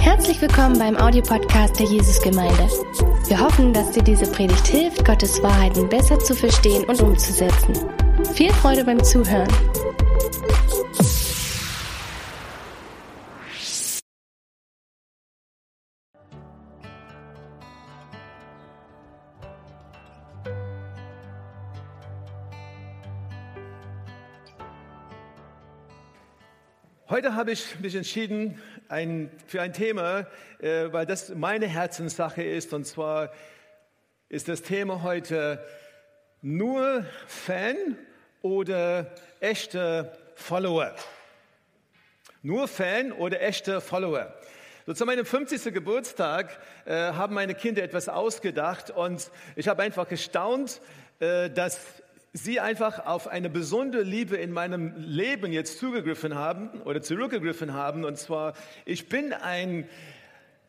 Herzlich willkommen beim Audiopodcast der Jesusgemeinde. Wir hoffen, dass dir diese Predigt hilft, Gottes Wahrheiten besser zu verstehen und umzusetzen. Viel Freude beim Zuhören. Heute habe ich mich entschieden ein, für ein Thema, äh, weil das meine Herzenssache ist. Und zwar ist das Thema heute nur Fan oder echte Follower. Nur Fan oder echte Follower. So zu meinem 50. Geburtstag äh, haben meine Kinder etwas ausgedacht und ich habe einfach gestaunt, äh, dass sie einfach auf eine besondere Liebe in meinem Leben jetzt zugegriffen haben oder zurückgegriffen haben. Und zwar, ich bin ein,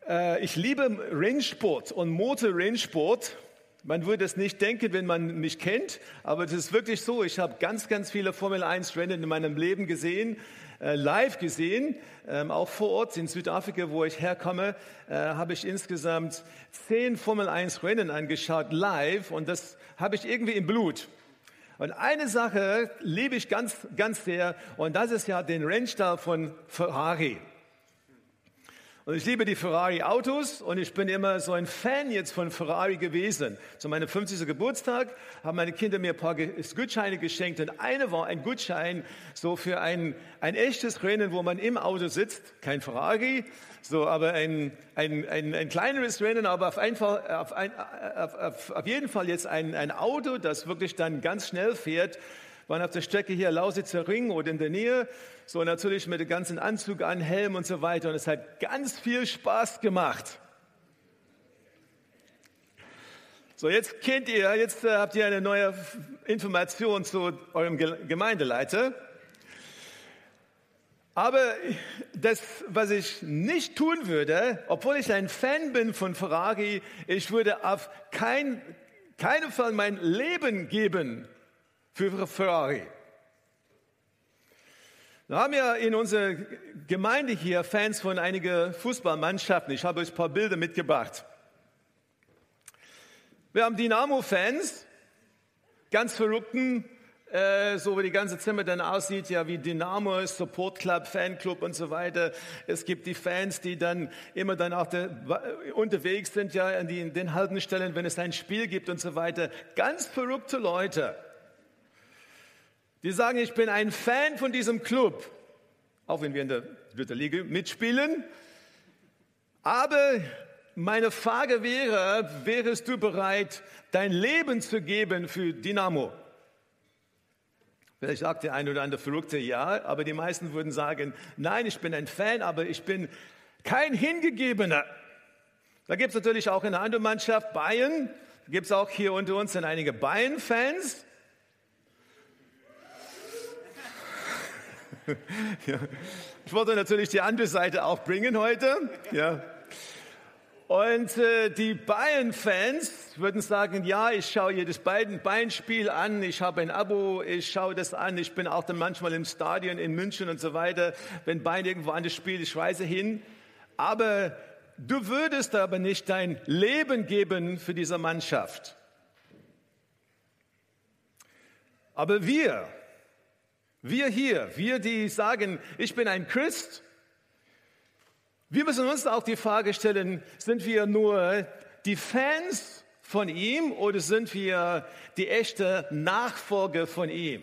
äh, ich liebe Rennsport und Motor-Rennsport. Man würde es nicht denken, wenn man mich kennt, aber es ist wirklich so. Ich habe ganz, ganz viele Formel 1 Rennen in meinem Leben gesehen, äh, live gesehen, ähm, auch vor Ort in Südafrika, wo ich herkomme, äh, habe ich insgesamt zehn Formel 1 Rennen angeschaut, live, und das habe ich irgendwie im Blut. Und eine Sache liebe ich ganz, ganz sehr, und das ist ja den Rennstall von Ferrari. Und ich liebe die Ferrari-Autos und ich bin immer so ein Fan jetzt von Ferrari gewesen. Zu meinem 50. Geburtstag haben meine Kinder mir ein paar Gutscheine geschenkt und eine war ein Gutschein so für ein, ein echtes Rennen, wo man im Auto sitzt, kein Ferrari, so, aber ein, ein, ein, ein kleineres Rennen, aber auf, einfach, auf, ein, auf, auf, auf jeden Fall jetzt ein, ein Auto, das wirklich dann ganz schnell fährt waren auf der Strecke hier Lausitzer Ring oder in der Nähe. So natürlich mit dem ganzen Anzug an, Helm und so weiter. Und es hat ganz viel Spaß gemacht. So, jetzt kennt ihr, jetzt äh, habt ihr eine neue Information zu eurem Gemeindeleiter. Aber das, was ich nicht tun würde, obwohl ich ein Fan bin von Ferrari, ich würde auf kein, keinen Fall mein Leben geben für Ferrari. Wir haben ja in unserer Gemeinde hier Fans von einigen Fußballmannschaften. Ich habe euch ein paar Bilder mitgebracht. Wir haben Dynamo-Fans, ganz verrückten, äh, so wie die ganze Zimmer dann aussieht, ja wie Dynamo, Support Club, Fanclub und so weiter. Es gibt die Fans, die dann immer dann auch der, unterwegs sind, ja an die, den Haltestellen, wenn es ein Spiel gibt und so weiter. Ganz verrückte Leute. Die sagen, ich bin ein Fan von diesem Club, auch wenn wir in der dritten Liga mitspielen. Aber meine Frage wäre, wärst du bereit, dein Leben zu geben für Dynamo? Vielleicht sagt der eine oder andere Verrückte ja, aber die meisten würden sagen, nein, ich bin ein Fan, aber ich bin kein Hingegebener. Da gibt es natürlich auch eine andere Mannschaft, Bayern. Da gibt es auch hier unter uns einige Bayern-Fans. ja. Ich wollte natürlich die andere Seite auch bringen heute. Ja. Und äh, die Bayern-Fans würden sagen, ja, ich schaue jedes Bayern-Spiel an, ich habe ein Abo, ich schaue das an, ich bin auch dann manchmal im Stadion in München und so weiter. Wenn Bayern irgendwo anders spielt, ich reise hin. Aber du würdest aber nicht dein Leben geben für diese Mannschaft. Aber wir, wir hier, wir, die sagen, ich bin ein Christ, wir müssen uns auch die Frage stellen, sind wir nur die Fans von ihm oder sind wir die echte Nachfolger von ihm?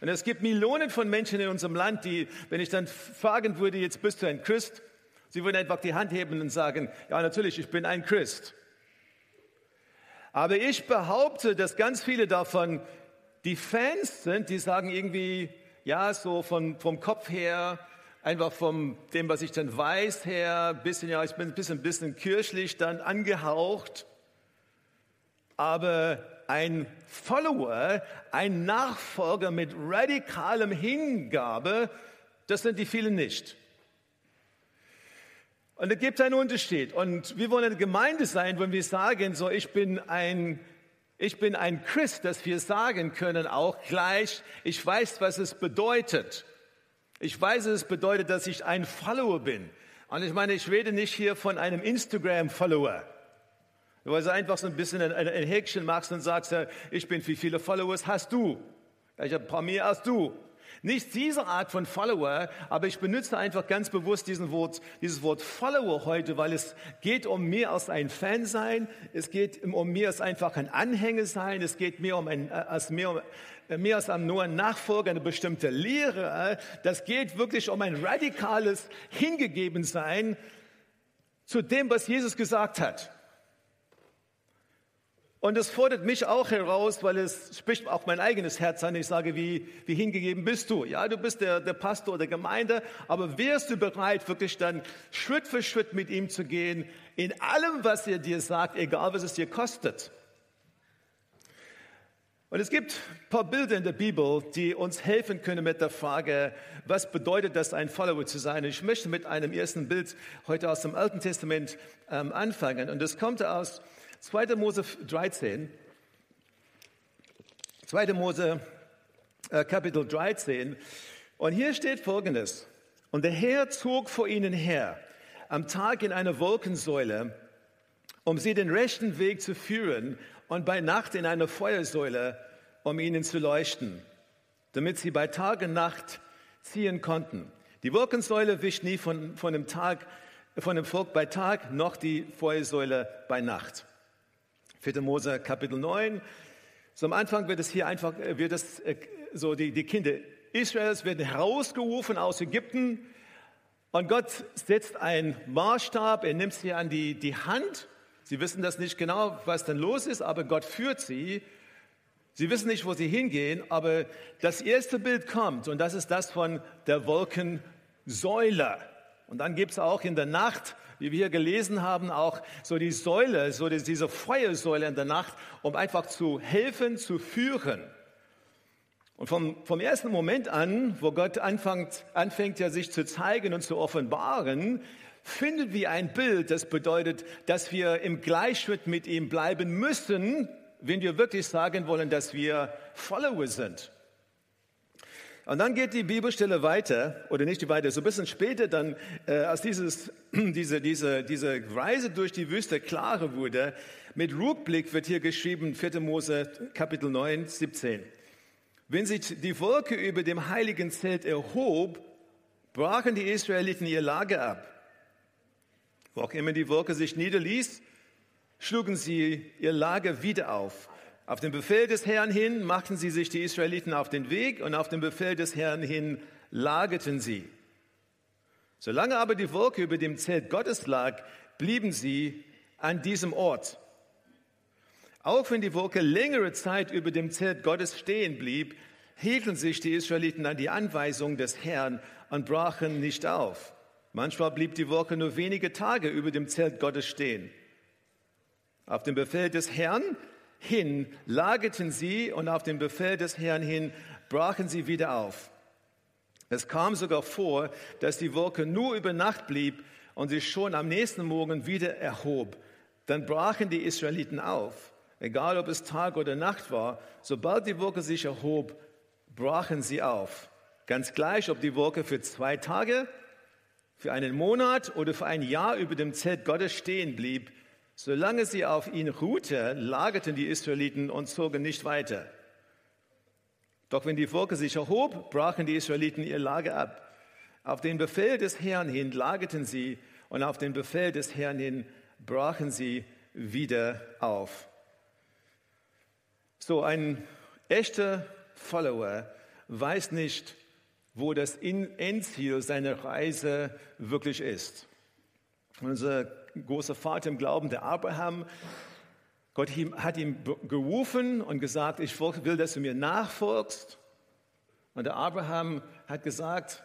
Und es gibt Millionen von Menschen in unserem Land, die, wenn ich dann fragen würde, jetzt bist du ein Christ, sie würden einfach die Hand heben und sagen, ja natürlich, ich bin ein Christ. Aber ich behaupte, dass ganz viele davon die Fans sind, die sagen irgendwie, ja, so von, vom Kopf her, einfach von dem, was ich dann weiß her, bisschen, ja, ich bin ein bisschen, bisschen kirchlich dann angehaucht. Aber ein Follower, ein Nachfolger mit radikalem Hingabe, das sind die vielen nicht. Und es gibt einen Unterschied. Und wir wollen eine Gemeinde sein, wenn wir sagen, so, ich bin ein ich bin ein Christ, dass wir sagen können auch gleich, ich weiß, was es bedeutet. Ich weiß, es bedeutet, dass ich ein Follower bin. Und ich meine, ich rede nicht hier von einem Instagram-Follower. Weil du einfach so ein bisschen ein, ein Häkchen machst und sagst, ich bin, wie viele Followers hast du? Ich habe ein paar mehr als du. Nicht diese Art von Follower, aber ich benutze einfach ganz bewusst diesen Wort, dieses Wort Follower heute, weil es geht um mehr als ein Fan sein, es geht um mehr als einfach ein Anhänger sein, es geht mehr um ein, äh, als mehr, äh, mehr als nur ein Nachfolger, eine bestimmte Lehre. Das geht wirklich um ein radikales Hingegebensein zu dem, was Jesus gesagt hat. Und es fordert mich auch heraus, weil es spricht auch mein eigenes Herz an. Ich sage, wie, wie hingegeben bist du? Ja, du bist der, der Pastor der Gemeinde, aber wärst du bereit, wirklich dann Schritt für Schritt mit ihm zu gehen, in allem, was er dir sagt, egal was es dir kostet? Und es gibt ein paar Bilder in der Bibel, die uns helfen können mit der Frage, was bedeutet das, ein Follower zu sein? Ich möchte mit einem ersten Bild heute aus dem Alten Testament ähm, anfangen. Und das kommt aus 2. Mose 13. 2. Mose äh, Kapitel 13. Und hier steht Folgendes. Und der Herr zog vor ihnen her, am Tag in einer Wolkensäule, um sie den rechten Weg zu führen, und bei Nacht in einer Feuersäule, um ihnen zu leuchten, damit sie bei Tag und Nacht ziehen konnten. Die Wolkensäule wischt nie von, von, dem Tag, von dem Volk bei Tag, noch die Feuersäule bei Nacht. 4. Mose Kapitel 9. So am Anfang wird es hier einfach, äh, wird es äh, so, die, die Kinder Israels werden herausgerufen aus Ägypten und Gott setzt einen Maßstab, er nimmt sie an die, die Hand. Sie wissen das nicht genau, was denn los ist, aber Gott führt sie. Sie wissen nicht, wo sie hingehen, aber das erste Bild kommt und das ist das von der Wolkensäule. Und dann gibt es auch in der Nacht wie wir hier gelesen haben, auch so die Säule, so diese Feuersäule in der Nacht, um einfach zu helfen, zu führen. Und vom, vom ersten Moment an, wo Gott anfängt, anfängt ja sich zu zeigen und zu offenbaren, finden wir ein Bild, das bedeutet, dass wir im Gleichschritt mit ihm bleiben müssen, wenn wir wirklich sagen wollen, dass wir Follower sind. Und dann geht die Bibelstelle weiter, oder nicht die weiter, so ein bisschen später dann, äh, als dieses, diese, diese, diese Reise durch die Wüste klarer wurde, mit Rückblick wird hier geschrieben, 4. Mose Kapitel 9, 17. Wenn sich die Wolke über dem heiligen Zelt erhob, brachen die Israeliten ihr Lager ab. Wo auch immer die Wolke sich niederließ, schlugen sie ihr Lager wieder auf. Auf den Befehl des Herrn hin machten sie sich die Israeliten auf den Weg und auf den Befehl des Herrn hin lagerten sie. Solange aber die Wolke über dem Zelt Gottes lag, blieben sie an diesem Ort. Auch wenn die Wolke längere Zeit über dem Zelt Gottes stehen blieb, hielten sich die Israeliten an die Anweisung des Herrn und brachen nicht auf. Manchmal blieb die Wolke nur wenige Tage über dem Zelt Gottes stehen. Auf den Befehl des Herrn hin lagerten sie und auf den Befehl des Herrn hin brachen sie wieder auf. Es kam sogar vor, dass die Wolke nur über Nacht blieb und sich schon am nächsten Morgen wieder erhob. Dann brachen die Israeliten auf. Egal ob es Tag oder Nacht war, sobald die Wolke sich erhob, brachen sie auf. Ganz gleich, ob die Wolke für zwei Tage, für einen Monat oder für ein Jahr über dem Zelt Gottes stehen blieb, Solange sie auf ihn ruhte, lagerten die Israeliten und zogen nicht weiter. Doch wenn die Wolke sich erhob, brachen die Israeliten ihr Lager ab. Auf den Befehl des Herrn hin lagerten sie und auf den Befehl des Herrn hin brachen sie wieder auf. So ein echter Follower weiß nicht, wo das Endziel seiner Reise wirklich ist. Unser großer Vater im Glauben, der Abraham. Gott hat ihn gerufen und gesagt, ich will, dass du mir nachfolgst. Und der Abraham hat gesagt,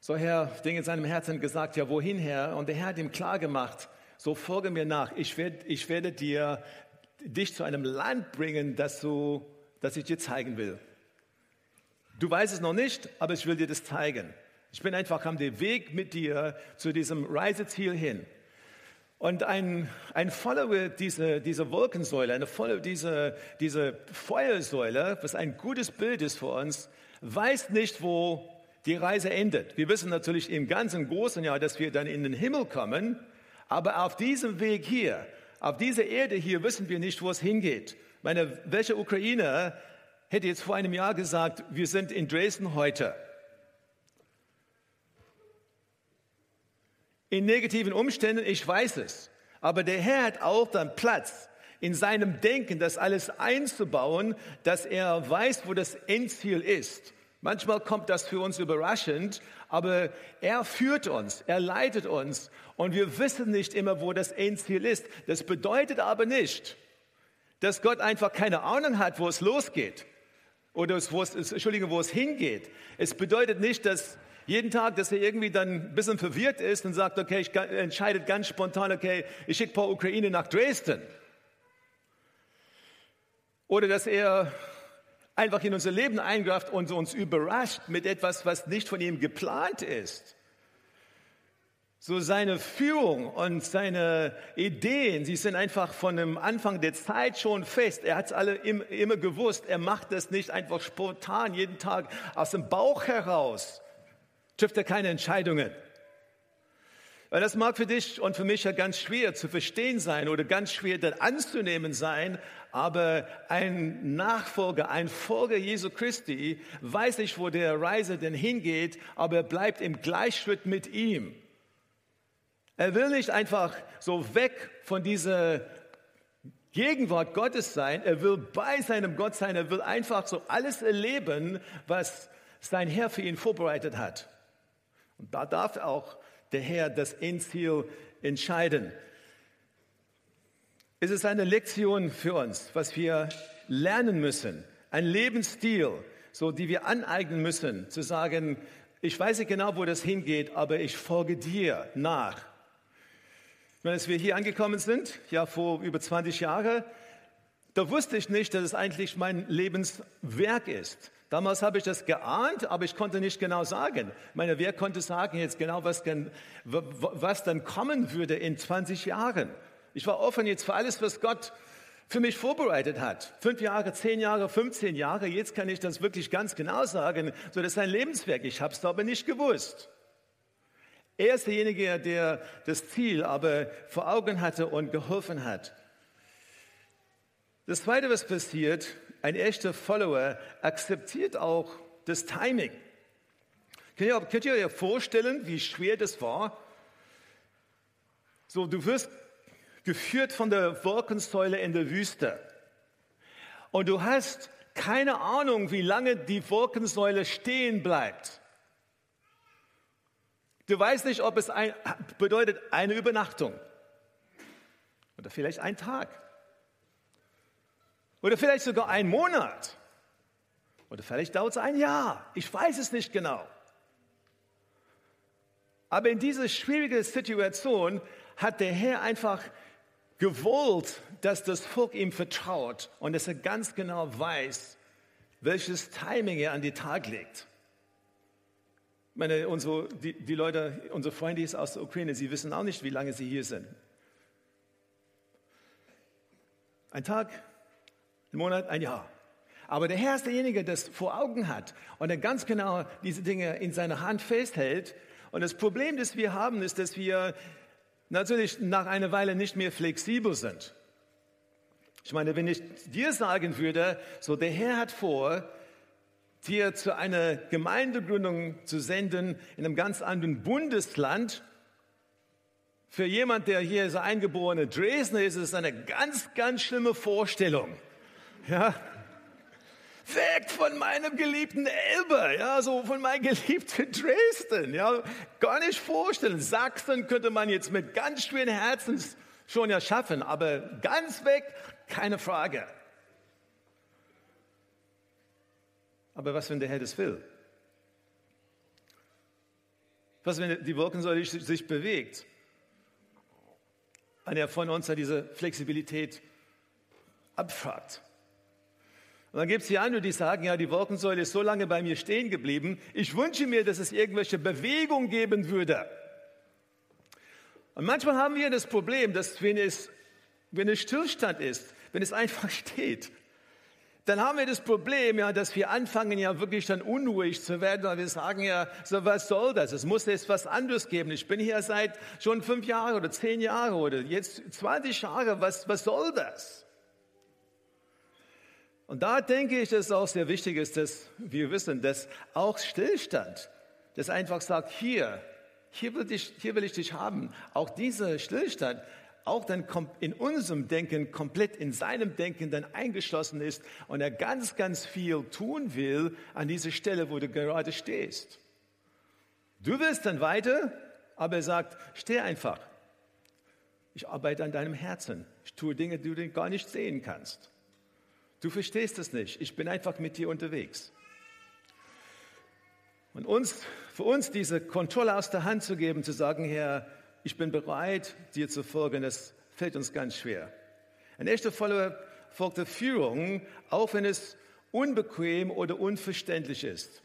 so Herr, Ding in seinem Herzen gesagt, ja, wohin, Herr? Und der Herr hat ihm klar gemacht, so folge mir nach. Ich werde, ich werde dir, dich zu einem Land bringen, das, du, das ich dir zeigen will. Du weißt es noch nicht, aber ich will dir das zeigen. Ich bin einfach am Weg mit dir zu diesem Reiseziel hin. Und ein, ein Follower dieser, dieser Wolkensäule, eine Follower dieser, dieser Feuersäule, was ein gutes Bild ist für uns, weiß nicht, wo die Reise endet. Wir wissen natürlich im ganzen großen Jahr, dass wir dann in den Himmel kommen, aber auf diesem Weg hier, auf dieser Erde hier wissen wir nicht, wo es hingeht. Meine, welcher Ukrainer hätte jetzt vor einem Jahr gesagt, wir sind in Dresden heute. In negativen Umständen, ich weiß es. Aber der Herr hat auch dann Platz in seinem Denken, das alles einzubauen, dass er weiß, wo das Endziel ist. Manchmal kommt das für uns überraschend, aber er führt uns, er leitet uns und wir wissen nicht immer, wo das Endziel ist. Das bedeutet aber nicht, dass Gott einfach keine Ahnung hat, wo es losgeht oder wo es, Entschuldigung, wo es hingeht. Es bedeutet nicht, dass jeden Tag, dass er irgendwie dann ein bisschen verwirrt ist und sagt, okay, ich entscheide ganz spontan, okay, ich schicke paar Ukraine nach Dresden. Oder dass er einfach in unser Leben eingreift und uns überrascht mit etwas, was nicht von ihm geplant ist. So seine Führung und seine Ideen, sie sind einfach von dem Anfang der Zeit schon fest. Er hat es alle immer gewusst. Er macht das nicht einfach spontan jeden Tag aus dem Bauch heraus. Trifft er keine Entscheidungen. Weil das mag für dich und für mich ja ganz schwer zu verstehen sein oder ganz schwer dann anzunehmen sein, aber ein Nachfolger, ein Folger Jesu Christi weiß nicht, wo der Reise denn hingeht, aber er bleibt im Gleichschritt mit ihm. Er will nicht einfach so weg von dieser Gegenwart Gottes sein, er will bei seinem Gott sein, er will einfach so alles erleben, was sein Herr für ihn vorbereitet hat. Und da darf auch der Herr das Endziel entscheiden. Es ist eine Lektion für uns, was wir lernen müssen, ein Lebensstil, so die wir aneignen müssen, zu sagen, ich weiß nicht genau, wo das hingeht, aber ich folge dir nach. Als wir hier angekommen sind, ja vor über 20 Jahren, da wusste ich nicht, dass es eigentlich mein Lebenswerk ist. Damals habe ich das geahnt, aber ich konnte nicht genau sagen. Ich meine, wer konnte sagen jetzt genau, was, was dann kommen würde in 20 Jahren? Ich war offen jetzt für alles, was Gott für mich vorbereitet hat. Fünf Jahre, zehn Jahre, 15 Jahre. Jetzt kann ich das wirklich ganz genau sagen. So, das ist ein Lebenswerk. Ich habe es aber nicht gewusst. Er ist derjenige, der das Ziel aber vor Augen hatte und geholfen hat. Das Zweite, was passiert, ein echter Follower akzeptiert auch das Timing. Könnt ihr, könnt ihr euch vorstellen, wie schwer das war? So, du wirst geführt von der Wolkensäule in der Wüste. Und du hast keine Ahnung, wie lange die Wolkensäule stehen bleibt. Du weißt nicht, ob es ein, bedeutet eine Übernachtung oder vielleicht ein Tag oder vielleicht sogar ein Monat oder vielleicht dauert es ein Jahr. Ich weiß es nicht genau. Aber in dieser schwierigen Situation hat der Herr einfach gewollt, dass das Volk ihm vertraut und dass er ganz genau weiß, welches Timing er an den Tag legt. Ich meine, unsere, die, die Leute, unsere Freunde aus der Ukraine, sie wissen auch nicht, wie lange sie hier sind. Ein Tag, ein Monat, ein Jahr. Aber der Herr ist derjenige, der das vor Augen hat und der ganz genau diese Dinge in seiner Hand festhält. Und das Problem, das wir haben, ist, dass wir natürlich nach einer Weile nicht mehr flexibel sind. Ich meine, wenn ich dir sagen würde, so der Herr hat vor, dir zu einer Gemeindegründung zu senden in einem ganz anderen Bundesland, für jemand, der hier ist, eingeborene Dresdner ist, ist es eine ganz, ganz schlimme Vorstellung. Ja, weg von meinem geliebten Elbe, ja, so von meinem geliebten Dresden, ja, gar nicht vorstellen. Sachsen könnte man jetzt mit ganz schweren Herzens schon ja schaffen, aber ganz weg, keine Frage. Aber was, wenn der Herr das will? Was, wenn die Wolkensäule sich bewegt? Einer von uns hat diese Flexibilität abfragt. Und dann gibt es hier andere, die sagen, ja, die Wolkensäule ist so lange bei mir stehen geblieben. Ich wünsche mir, dass es irgendwelche Bewegung geben würde. Und manchmal haben wir das Problem, dass wenn es, wenn es Stillstand ist, wenn es einfach steht, dann haben wir das Problem, ja, dass wir anfangen, ja wirklich dann unruhig zu werden, weil wir sagen ja, so was soll das? Es muss jetzt was anderes geben. Ich bin hier seit schon fünf Jahren oder zehn Jahre oder jetzt 20 Jahre. Was, was soll das? Und da denke ich, dass es auch sehr wichtig ist, dass wir wissen, dass auch Stillstand, das einfach sagt, hier, hier will ich, hier will ich dich haben. Auch dieser Stillstand auch dann in unserem Denken, komplett in seinem Denken dann eingeschlossen ist und er ganz, ganz viel tun will an dieser Stelle, wo du gerade stehst. Du willst dann weiter, aber er sagt, steh einfach. Ich arbeite an deinem Herzen. Ich tue Dinge, die du gar nicht sehen kannst. Du verstehst es nicht. Ich bin einfach mit dir unterwegs. Und uns, für uns diese Kontrolle aus der Hand zu geben, zu sagen, Herr, ich bin bereit, dir zu folgen, das fällt uns ganz schwer. Ein echter Follower folgt der Führung, auch wenn es unbequem oder unverständlich ist.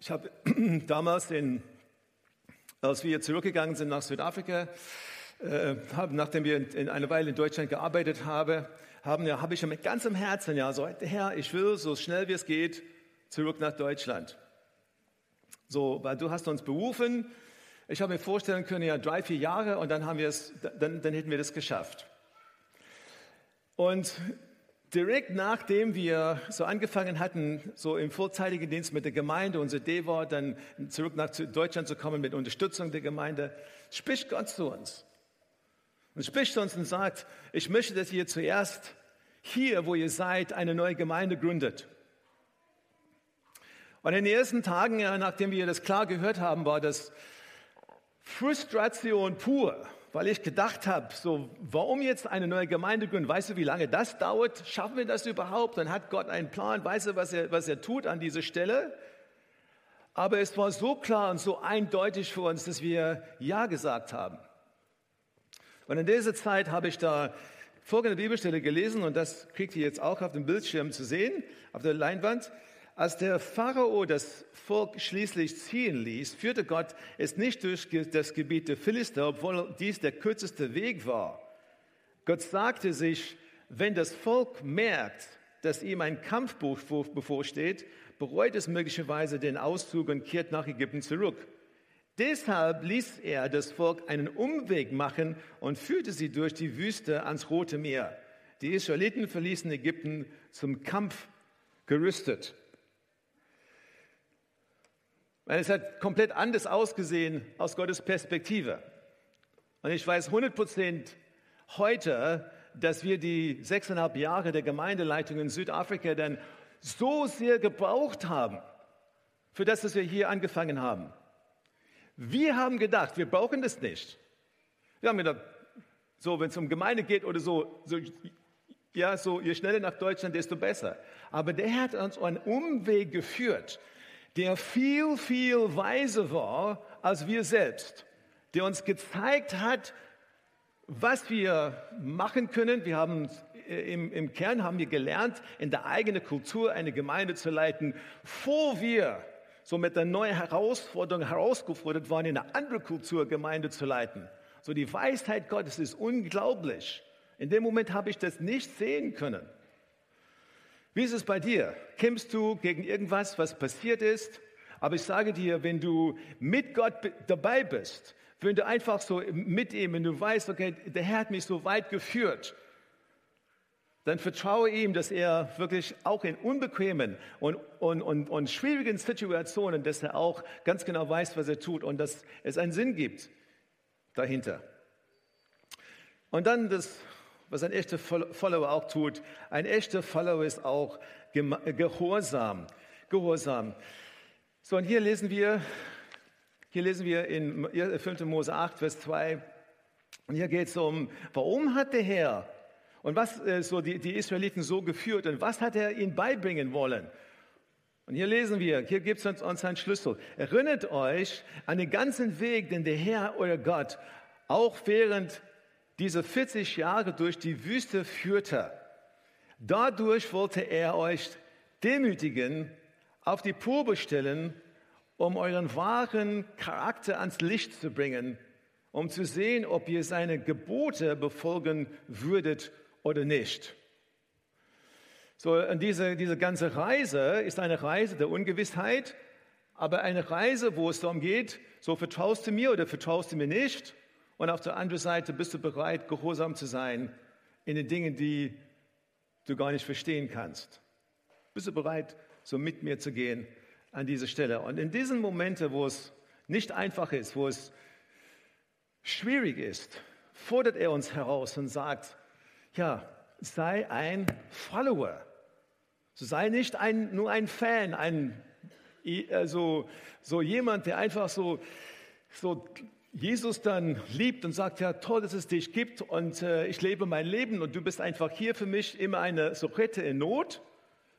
Ich habe damals, in, als wir zurückgegangen sind nach Südafrika, äh, nachdem wir in, in eine Weile in Deutschland gearbeitet haben, haben ja, habe ich mit ganzem Herzen ja so, Herr, ich will so schnell wie es geht zurück nach Deutschland. So, weil du hast uns berufen. Ich habe mir vorstellen können, ja, drei, vier Jahre und dann haben wir es, dann, dann hätten wir das geschafft. Und direkt nachdem wir so angefangen hatten, so im vorzeitigen Dienst mit der Gemeinde, unsere Idee war, dann zurück nach Deutschland zu kommen mit Unterstützung der Gemeinde, spricht Gott zu uns. Und spricht zu uns und sagt, ich möchte, dass ihr zuerst hier, wo ihr seid, eine neue Gemeinde gründet. Und in den ersten Tagen, nachdem wir das klar gehört haben, war das Frustration pur, weil ich gedacht habe, so, warum jetzt eine neue Gemeinde gründen? Weißt du, wie lange das dauert? Schaffen wir das überhaupt? Dann hat Gott einen Plan, weißt du, was er, was er tut an dieser Stelle? Aber es war so klar und so eindeutig für uns, dass wir Ja gesagt haben. Und in dieser Zeit habe ich da folgende Bibelstelle gelesen und das kriegt ihr jetzt auch auf dem Bildschirm zu sehen, auf der Leinwand. Als der Pharao das Volk schließlich ziehen ließ, führte Gott es nicht durch das Gebiet der Philister, obwohl dies der kürzeste Weg war. Gott sagte sich, wenn das Volk merkt, dass ihm ein Kampfbuch bevorsteht, bereut es möglicherweise den Auszug und kehrt nach Ägypten zurück. Deshalb ließ er das Volk einen Umweg machen und führte sie durch die Wüste ans Rote Meer. Die Israeliten verließen Ägypten zum Kampf gerüstet. Es hat komplett anders ausgesehen aus Gottes Perspektive. Und ich weiß 100 Prozent heute, dass wir die sechseinhalb Jahre der Gemeindeleitung in Südafrika dann so sehr gebraucht haben, für das, was wir hier angefangen haben. Wir haben gedacht, wir brauchen das nicht. Wir haben gedacht, so, wenn es um Gemeinde geht oder so, so, ja, so, je schneller nach Deutschland, desto besser. Aber der hat uns einen Umweg geführt, der viel, viel weiser war als wir selbst, der uns gezeigt hat, was wir machen können. Wir haben äh, im, im Kern haben wir gelernt, in der eigenen Kultur eine Gemeinde zu leiten, vor wir so mit der neuen Herausforderung herausgefordert waren, in eine andere Kultur Gemeinde zu leiten. So die Weisheit Gottes ist unglaublich. In dem Moment habe ich das nicht sehen können. Wie ist es bei dir? Kämpfst du gegen irgendwas, was passiert ist? Aber ich sage dir, wenn du mit Gott dabei bist, wenn du einfach so mit ihm, wenn du weißt, okay, der Herr hat mich so weit geführt, dann vertraue ihm, dass er wirklich auch in unbequemen und, und, und, und schwierigen Situationen, dass er auch ganz genau weiß, was er tut und dass es einen Sinn gibt dahinter. Und dann das was ein echter Follower auch tut. Ein echter Follower ist auch Gehorsam. Gehorsam. So, und hier lesen wir, hier lesen wir in 5. Mose 8, Vers 2. Und hier geht es um, warum hat der Herr und was äh, so die, die Israeliten so geführt und was hat er ihnen beibringen wollen? Und hier lesen wir, hier gibt es uns, uns einen Schlüssel. Erinnert euch an den ganzen Weg, den der Herr, euer Gott, auch während diese 40 Jahre durch die Wüste führte. Dadurch wollte er euch demütigen, auf die Probe stellen, um euren wahren Charakter ans Licht zu bringen, um zu sehen, ob ihr seine Gebote befolgen würdet, oder nicht? So, diese, diese ganze Reise ist eine Reise der Ungewissheit, aber eine Reise, wo es darum geht, so vertraust du mir oder vertraust du mir nicht? Und auf der anderen Seite bist du bereit, gehorsam zu sein in den Dingen, die du gar nicht verstehen kannst. Bist du bereit, so mit mir zu gehen an diese Stelle? Und in diesen Momenten, wo es nicht einfach ist, wo es schwierig ist, fordert er uns heraus und sagt, ja, sei ein Follower. Sei nicht ein, nur ein Fan, ein, also, so jemand, der einfach so, so Jesus dann liebt und sagt, ja toll, dass es dich gibt und äh, ich lebe mein Leben und du bist einfach hier für mich immer eine Sorette in Not,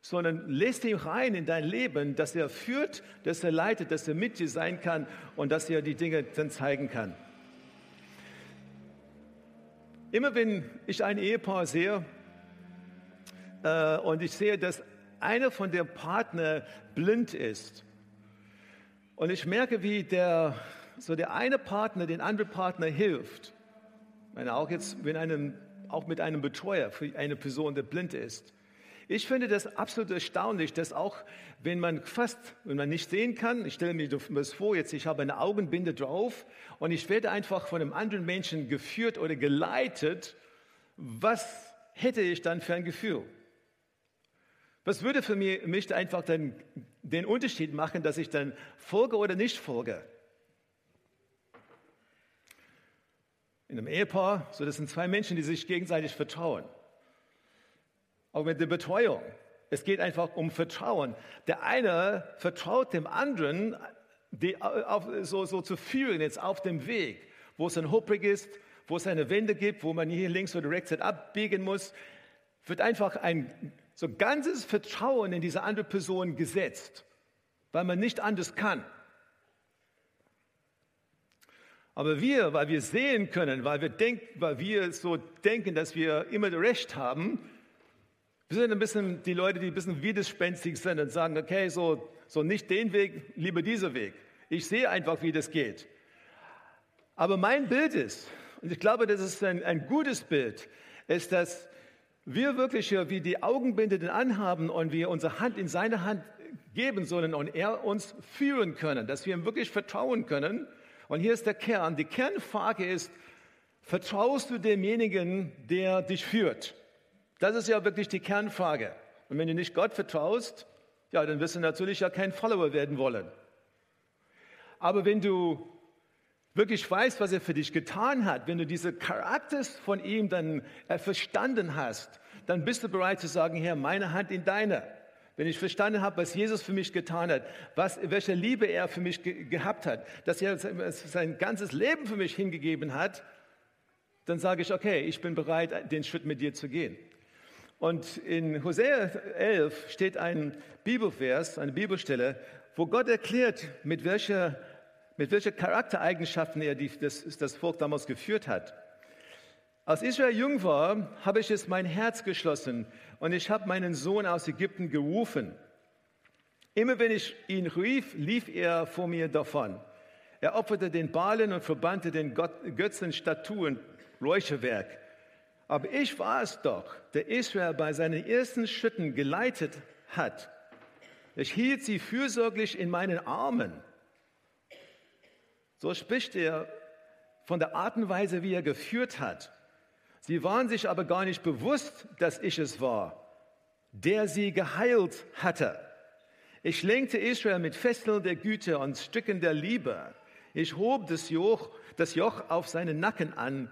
sondern lässt ihn rein in dein Leben, dass er führt, dass er leitet, dass er mit dir sein kann und dass er die Dinge dann zeigen kann. Immer wenn ich ein Ehepaar sehe äh, und ich sehe, dass einer von den Partner blind ist und ich merke, wie der, so der eine Partner den anderen Partner hilft, ich meine auch jetzt wenn einem, auch mit einem Betreuer für eine Person, der blind ist, ich finde das absolut erstaunlich, dass auch wenn man fast, wenn man nicht sehen kann, ich stelle mir das vor, jetzt ich habe eine Augenbinde drauf und ich werde einfach von einem anderen Menschen geführt oder geleitet, was hätte ich dann für ein Gefühl? Was würde für mich einfach dann den Unterschied machen, dass ich dann folge oder nicht folge? In einem Ehepaar, so das sind zwei Menschen, die sich gegenseitig vertrauen auch mit der Betreuung. Es geht einfach um Vertrauen. Der eine vertraut dem anderen, die auf, so, so zu führen jetzt auf dem Weg, wo es ein Holprig ist, wo es eine Wende gibt, wo man hier links oder rechts abbiegen muss, wird einfach ein so ganzes Vertrauen in diese andere Person gesetzt, weil man nicht anders kann. Aber wir, weil wir sehen können, weil wir, denk, weil wir so denken, dass wir immer Recht haben, wir sind ein bisschen die Leute, die ein bisschen widerspenstig sind und sagen, okay, so, so nicht den Weg, lieber dieser Weg. Ich sehe einfach, wie das geht. Aber mein Bild ist, und ich glaube, das ist ein, ein gutes Bild, ist, dass wir wirklich wie die Augenbinde anhaben und wir unsere Hand in seine Hand geben sollen und er uns führen können, dass wir ihm wirklich vertrauen können. Und hier ist der Kern. Die Kernfrage ist, vertraust du demjenigen, der dich führt? Das ist ja wirklich die Kernfrage. Und wenn du nicht Gott vertraust, ja, dann wirst du natürlich ja kein Follower werden wollen. Aber wenn du wirklich weißt, was er für dich getan hat, wenn du diese Charakters von ihm dann äh, verstanden hast, dann bist du bereit zu sagen, Herr, meine Hand in deine. Wenn ich verstanden habe, was Jesus für mich getan hat, was, welche Liebe er für mich ge gehabt hat, dass er sein ganzes Leben für mich hingegeben hat, dann sage ich, okay, ich bin bereit, den Schritt mit dir zu gehen. Und in Hosea 11 steht ein Bibelvers, eine Bibelstelle, wo Gott erklärt, mit welcher, mit welcher Charaktereigenschaften er die, das, das Volk damals geführt hat. Als Israel jung war, habe ich es mein Herz geschlossen und ich habe meinen Sohn aus Ägypten gerufen. Immer wenn ich ihn rief, lief er vor mir davon. Er opferte den Balen und verbannte den Götzen, Statuen, Räucherwerk. Aber ich war es doch, der Israel bei seinen ersten Schritten geleitet hat. Ich hielt sie fürsorglich in meinen Armen. So spricht er von der Art und Weise, wie er geführt hat. Sie waren sich aber gar nicht bewusst, dass ich es war, der sie geheilt hatte. Ich lenkte Israel mit Fesseln der Güte und Stücken der Liebe. Ich hob das Joch, das Joch auf seinen Nacken an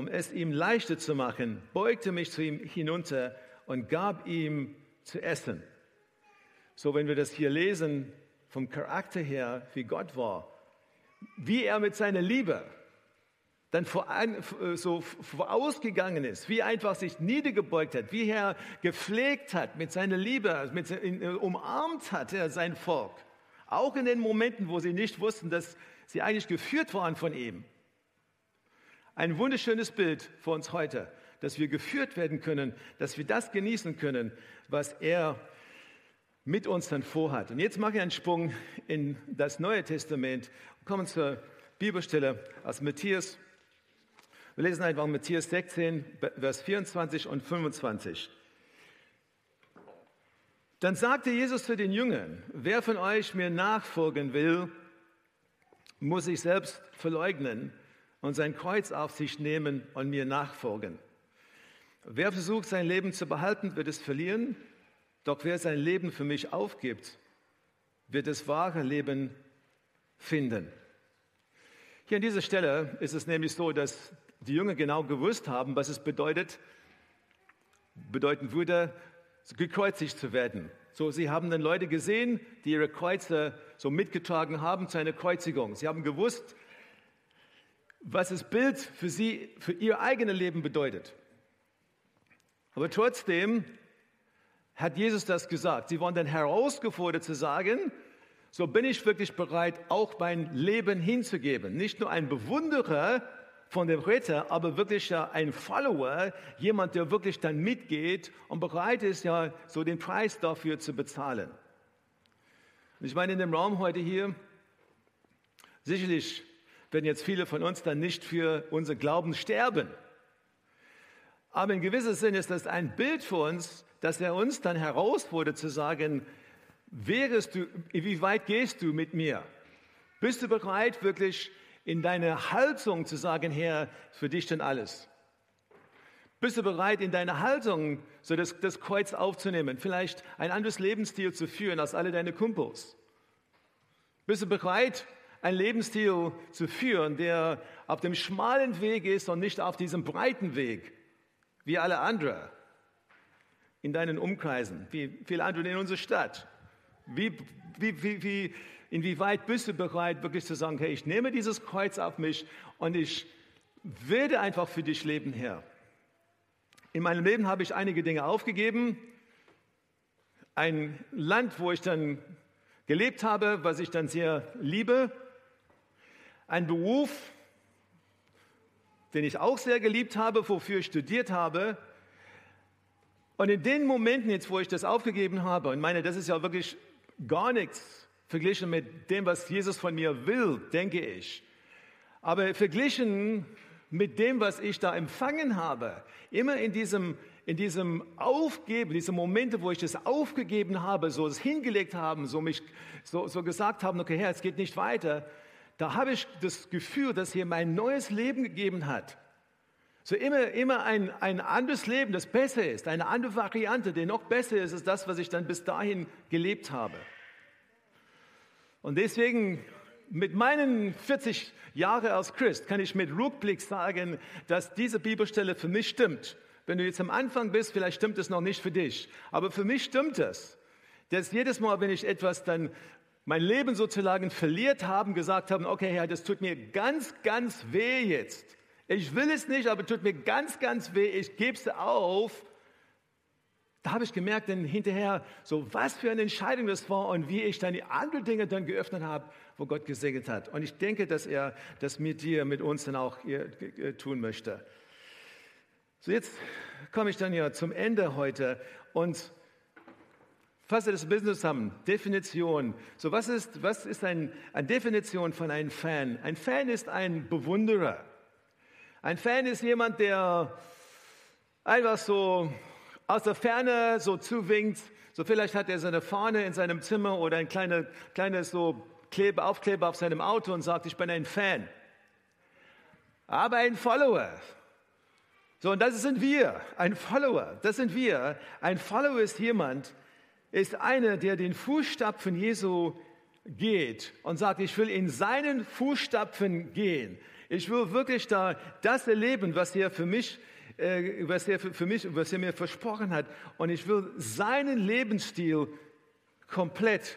um es ihm leichter zu machen, beugte mich zu ihm hinunter und gab ihm zu essen. So, wenn wir das hier lesen, vom Charakter her, wie Gott war, wie er mit seiner Liebe dann vor, so vorausgegangen ist, wie einfach sich niedergebeugt hat, wie er gepflegt hat mit seiner Liebe, mit, umarmt hat er sein Volk. Auch in den Momenten, wo sie nicht wussten, dass sie eigentlich geführt waren von ihm. Ein wunderschönes Bild für uns heute, dass wir geführt werden können, dass wir das genießen können, was er mit uns dann vorhat. Und jetzt mache ich einen Sprung in das Neue Testament und komme zur Bibelstelle aus Matthäus. Wir lesen einfach Matthäus 16, Vers 24 und 25. Dann sagte Jesus zu den Jüngern, wer von euch mir nachfolgen will, muss sich selbst verleugnen und sein Kreuz auf sich nehmen und mir nachfolgen. Wer versucht, sein Leben zu behalten, wird es verlieren, doch wer sein Leben für mich aufgibt, wird das wahre Leben finden. Hier an dieser Stelle ist es nämlich so, dass die Jünger genau gewusst haben, was es bedeutet, bedeuten würde, gekreuzigt zu werden. So, sie haben dann Leute gesehen, die ihre Kreuze so mitgetragen haben zu einer Kreuzigung. Sie haben gewusst, was das Bild für sie, für ihr eigenes Leben bedeutet. Aber trotzdem hat Jesus das gesagt. Sie waren dann herausgefordert zu sagen, so bin ich wirklich bereit, auch mein Leben hinzugeben. Nicht nur ein Bewunderer von dem Retter, aber wirklich ein Follower, jemand, der wirklich dann mitgeht und bereit ist, ja, so den Preis dafür zu bezahlen. Und ich meine, in dem Raum heute hier, sicherlich werden jetzt viele von uns dann nicht für unser Glauben sterben. Aber in gewissem Sinne ist das ein Bild für uns, dass er uns dann herausfordert zu sagen, wärest du, wie weit gehst du mit mir? Bist du bereit, wirklich in deine Haltung zu sagen, Herr, für dich denn alles? Bist du bereit, in deiner Haltung so das, das Kreuz aufzunehmen, vielleicht ein anderes Lebensstil zu führen als alle deine Kumpels? Bist du bereit, einen Lebensstil zu führen, der auf dem schmalen Weg ist und nicht auf diesem breiten Weg, wie alle anderen in deinen Umkreisen, wie viele andere in unserer Stadt? Wie, wie, wie, wie, inwieweit bist du bereit, wirklich zu sagen, hey, ich nehme dieses Kreuz auf mich und ich werde einfach für dich leben, Herr. In meinem Leben habe ich einige Dinge aufgegeben. Ein Land, wo ich dann gelebt habe, was ich dann sehr liebe. Ein Beruf, den ich auch sehr geliebt habe, wofür ich studiert habe. Und in den Momenten jetzt, wo ich das aufgegeben habe, und meine, das ist ja wirklich gar nichts verglichen mit dem, was Jesus von mir will, denke ich. Aber verglichen mit dem, was ich da empfangen habe, immer in diesem, in diesem Aufgeben, diese Momente, wo ich das aufgegeben habe, so es hingelegt haben, so mich, so, so gesagt haben, okay, Herr, es geht nicht weiter, da habe ich das Gefühl, dass hier mein neues Leben gegeben hat. So immer, immer ein, ein anderes Leben, das besser ist, eine andere Variante, die noch besser ist, als das, was ich dann bis dahin gelebt habe. Und deswegen, mit meinen 40 Jahren als Christ, kann ich mit Rückblick sagen, dass diese Bibelstelle für mich stimmt. Wenn du jetzt am Anfang bist, vielleicht stimmt es noch nicht für dich, aber für mich stimmt es. Dass jedes Mal, wenn ich etwas dann mein Leben sozusagen verliert haben, gesagt haben, okay Herr, das tut mir ganz, ganz weh jetzt. Ich will es nicht, aber tut mir ganz, ganz weh. Ich gebe es auf. Da habe ich gemerkt, denn hinterher, so was für eine Entscheidung das war und wie ich dann die anderen Dinge dann geöffnet habe, wo Gott gesegnet hat. Und ich denke, dass er das mit dir, mit uns dann auch tun möchte. So jetzt komme ich dann ja zum Ende heute und fasse das Business zusammen. Definition. So was ist, was ist ein, eine Definition von einem Fan? Ein Fan ist ein Bewunderer. Ein Fan ist jemand, der einfach so aus der Ferne so zuwinkt. So vielleicht hat er seine Fahne in seinem Zimmer oder ein kleines, kleines so Klebe, Aufkleber auf seinem Auto und sagt, ich bin ein Fan. Aber ein Follower. So, und das sind wir, ein Follower, das sind wir. Ein Follower ist jemand, ist einer, der den Fußstapfen Jesu geht und sagt, ich will in seinen Fußstapfen gehen. Ich will wirklich da das erleben, was er für mich, äh, was er für, für mich, was er mir versprochen hat. Und ich will seinen Lebensstil komplett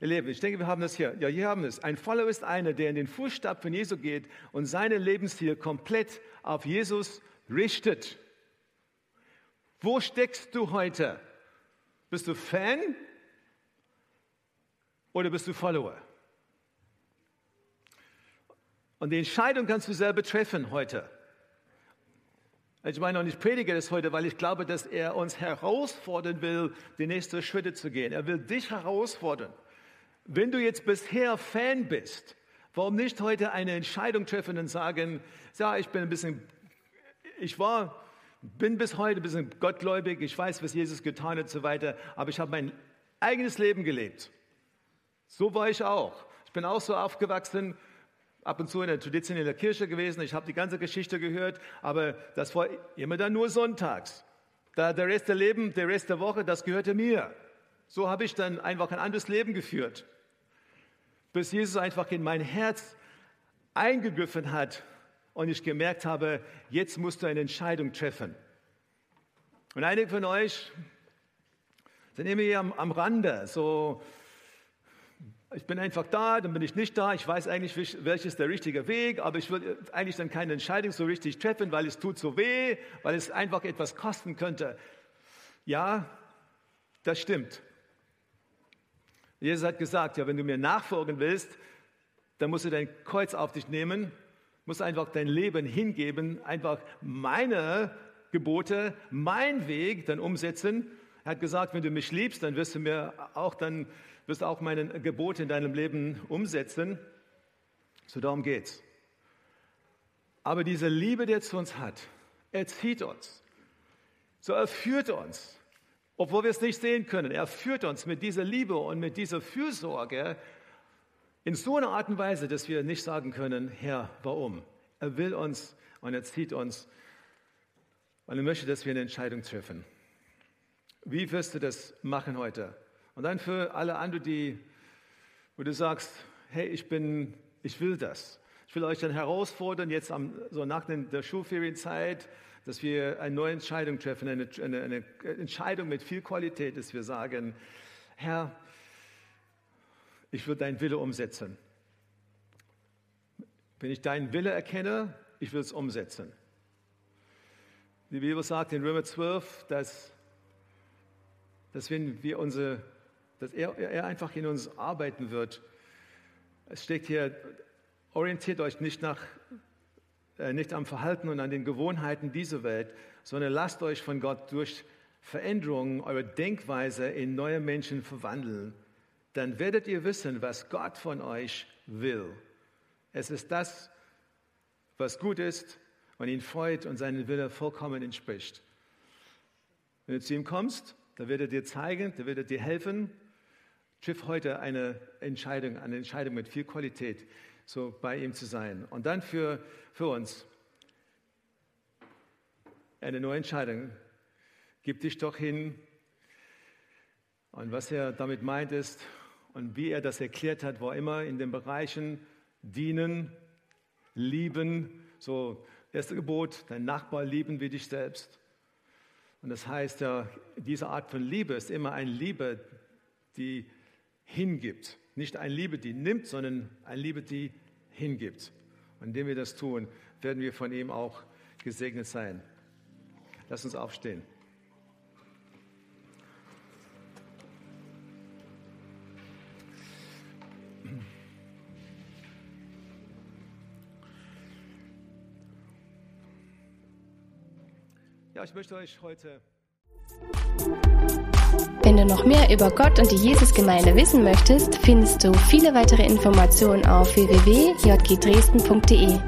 erleben. Ich denke, wir haben das hier. Ja, hier haben wir es. Ein Follower ist einer, der in den Fußstapfen Jesu geht und seinen Lebensstil komplett auf Jesus richtet. Wo steckst du heute? Bist du Fan oder bist du Follower? Und die Entscheidung kannst du selber treffen heute. Ich meine, und ich predige das heute, weil ich glaube, dass er uns herausfordern will, die nächsten Schritte zu gehen. Er will dich herausfordern. Wenn du jetzt bisher Fan bist, Warum nicht heute eine Entscheidung treffen und sagen, ja, ich bin ein bisschen, ich war, bin bis heute ein bisschen gottgläubig, ich weiß, was Jesus getan hat und so weiter, aber ich habe mein eigenes Leben gelebt. So war ich auch. Ich bin auch so aufgewachsen, ab und zu in der Tradition in der Kirche gewesen. Ich habe die ganze Geschichte gehört, aber das war immer dann nur sonntags. Der Rest der Leben, der Rest der Woche, das gehörte mir. So habe ich dann einfach ein anderes Leben geführt, bis Jesus einfach in mein Herz eingegriffen hat und ich gemerkt habe, jetzt musst du eine Entscheidung treffen. Und einige von euch sind immer hier am, am Rande, so ich bin einfach da, dann bin ich nicht da. Ich weiß eigentlich, welches der richtige Weg, aber ich will eigentlich dann keine Entscheidung so richtig treffen, weil es tut so weh, weil es einfach etwas kosten könnte. Ja, das stimmt. Jesus hat gesagt, ja, wenn du mir nachfolgen willst, dann musst du dein Kreuz auf dich nehmen, musst einfach dein Leben hingeben, einfach meine Gebote, mein Weg dann umsetzen. Er hat gesagt, wenn du mich liebst, dann wirst du mir auch dann wirst auch meine Gebote in deinem Leben umsetzen. So darum geht's. Aber diese Liebe, die er zu uns hat, er zieht uns. So er führt uns, obwohl wir es nicht sehen können. Er führt uns mit dieser Liebe und mit dieser Fürsorge in so einer Art und Weise, dass wir nicht sagen können, Herr, warum? Er will uns und er zieht uns und er möchte, dass wir eine Entscheidung treffen. Wie wirst du das machen heute? Und dann für alle anderen, die, wo du sagst, hey, ich bin, ich will das. Ich will euch dann herausfordern, jetzt am, so nach der Schulferienzeit, dass wir eine neue Entscheidung treffen, eine, eine, eine Entscheidung mit viel Qualität, dass wir sagen, Herr, ich will deinen Wille umsetzen. Wenn ich deinen Wille erkenne, ich will es umsetzen. Die Bibel sagt in Römer 12, dass, dass wenn wir unsere dass er, er einfach in uns arbeiten wird. Es steht hier, orientiert euch nicht, nach, äh, nicht am Verhalten und an den Gewohnheiten dieser Welt, sondern lasst euch von Gott durch Veränderungen eurer Denkweise in neue Menschen verwandeln. Dann werdet ihr wissen, was Gott von euch will. Es ist das, was gut ist und ihn freut und seinen Wille vollkommen entspricht. Wenn du zu ihm kommst, dann wird er dir zeigen, dann wird er dir helfen, triff heute eine Entscheidung, eine Entscheidung mit viel Qualität, so bei ihm zu sein. Und dann für, für uns eine neue Entscheidung. Gib dich doch hin. Und was er damit meint ist, und wie er das erklärt hat, war immer in den Bereichen dienen, lieben, so erste Gebot, dein Nachbar lieben wie dich selbst. Und das heißt ja, diese Art von Liebe ist immer eine Liebe, die hingibt. Nicht eine Liebe, die nimmt, sondern eine Liebe, die hingibt. Und indem wir das tun, werden wir von ihm auch gesegnet sein. Lass uns aufstehen. Ja, ich möchte euch heute wenn du noch mehr über Gott und die Jesusgemeinde wissen möchtest, findest du viele weitere Informationen auf www.jgdresden.de.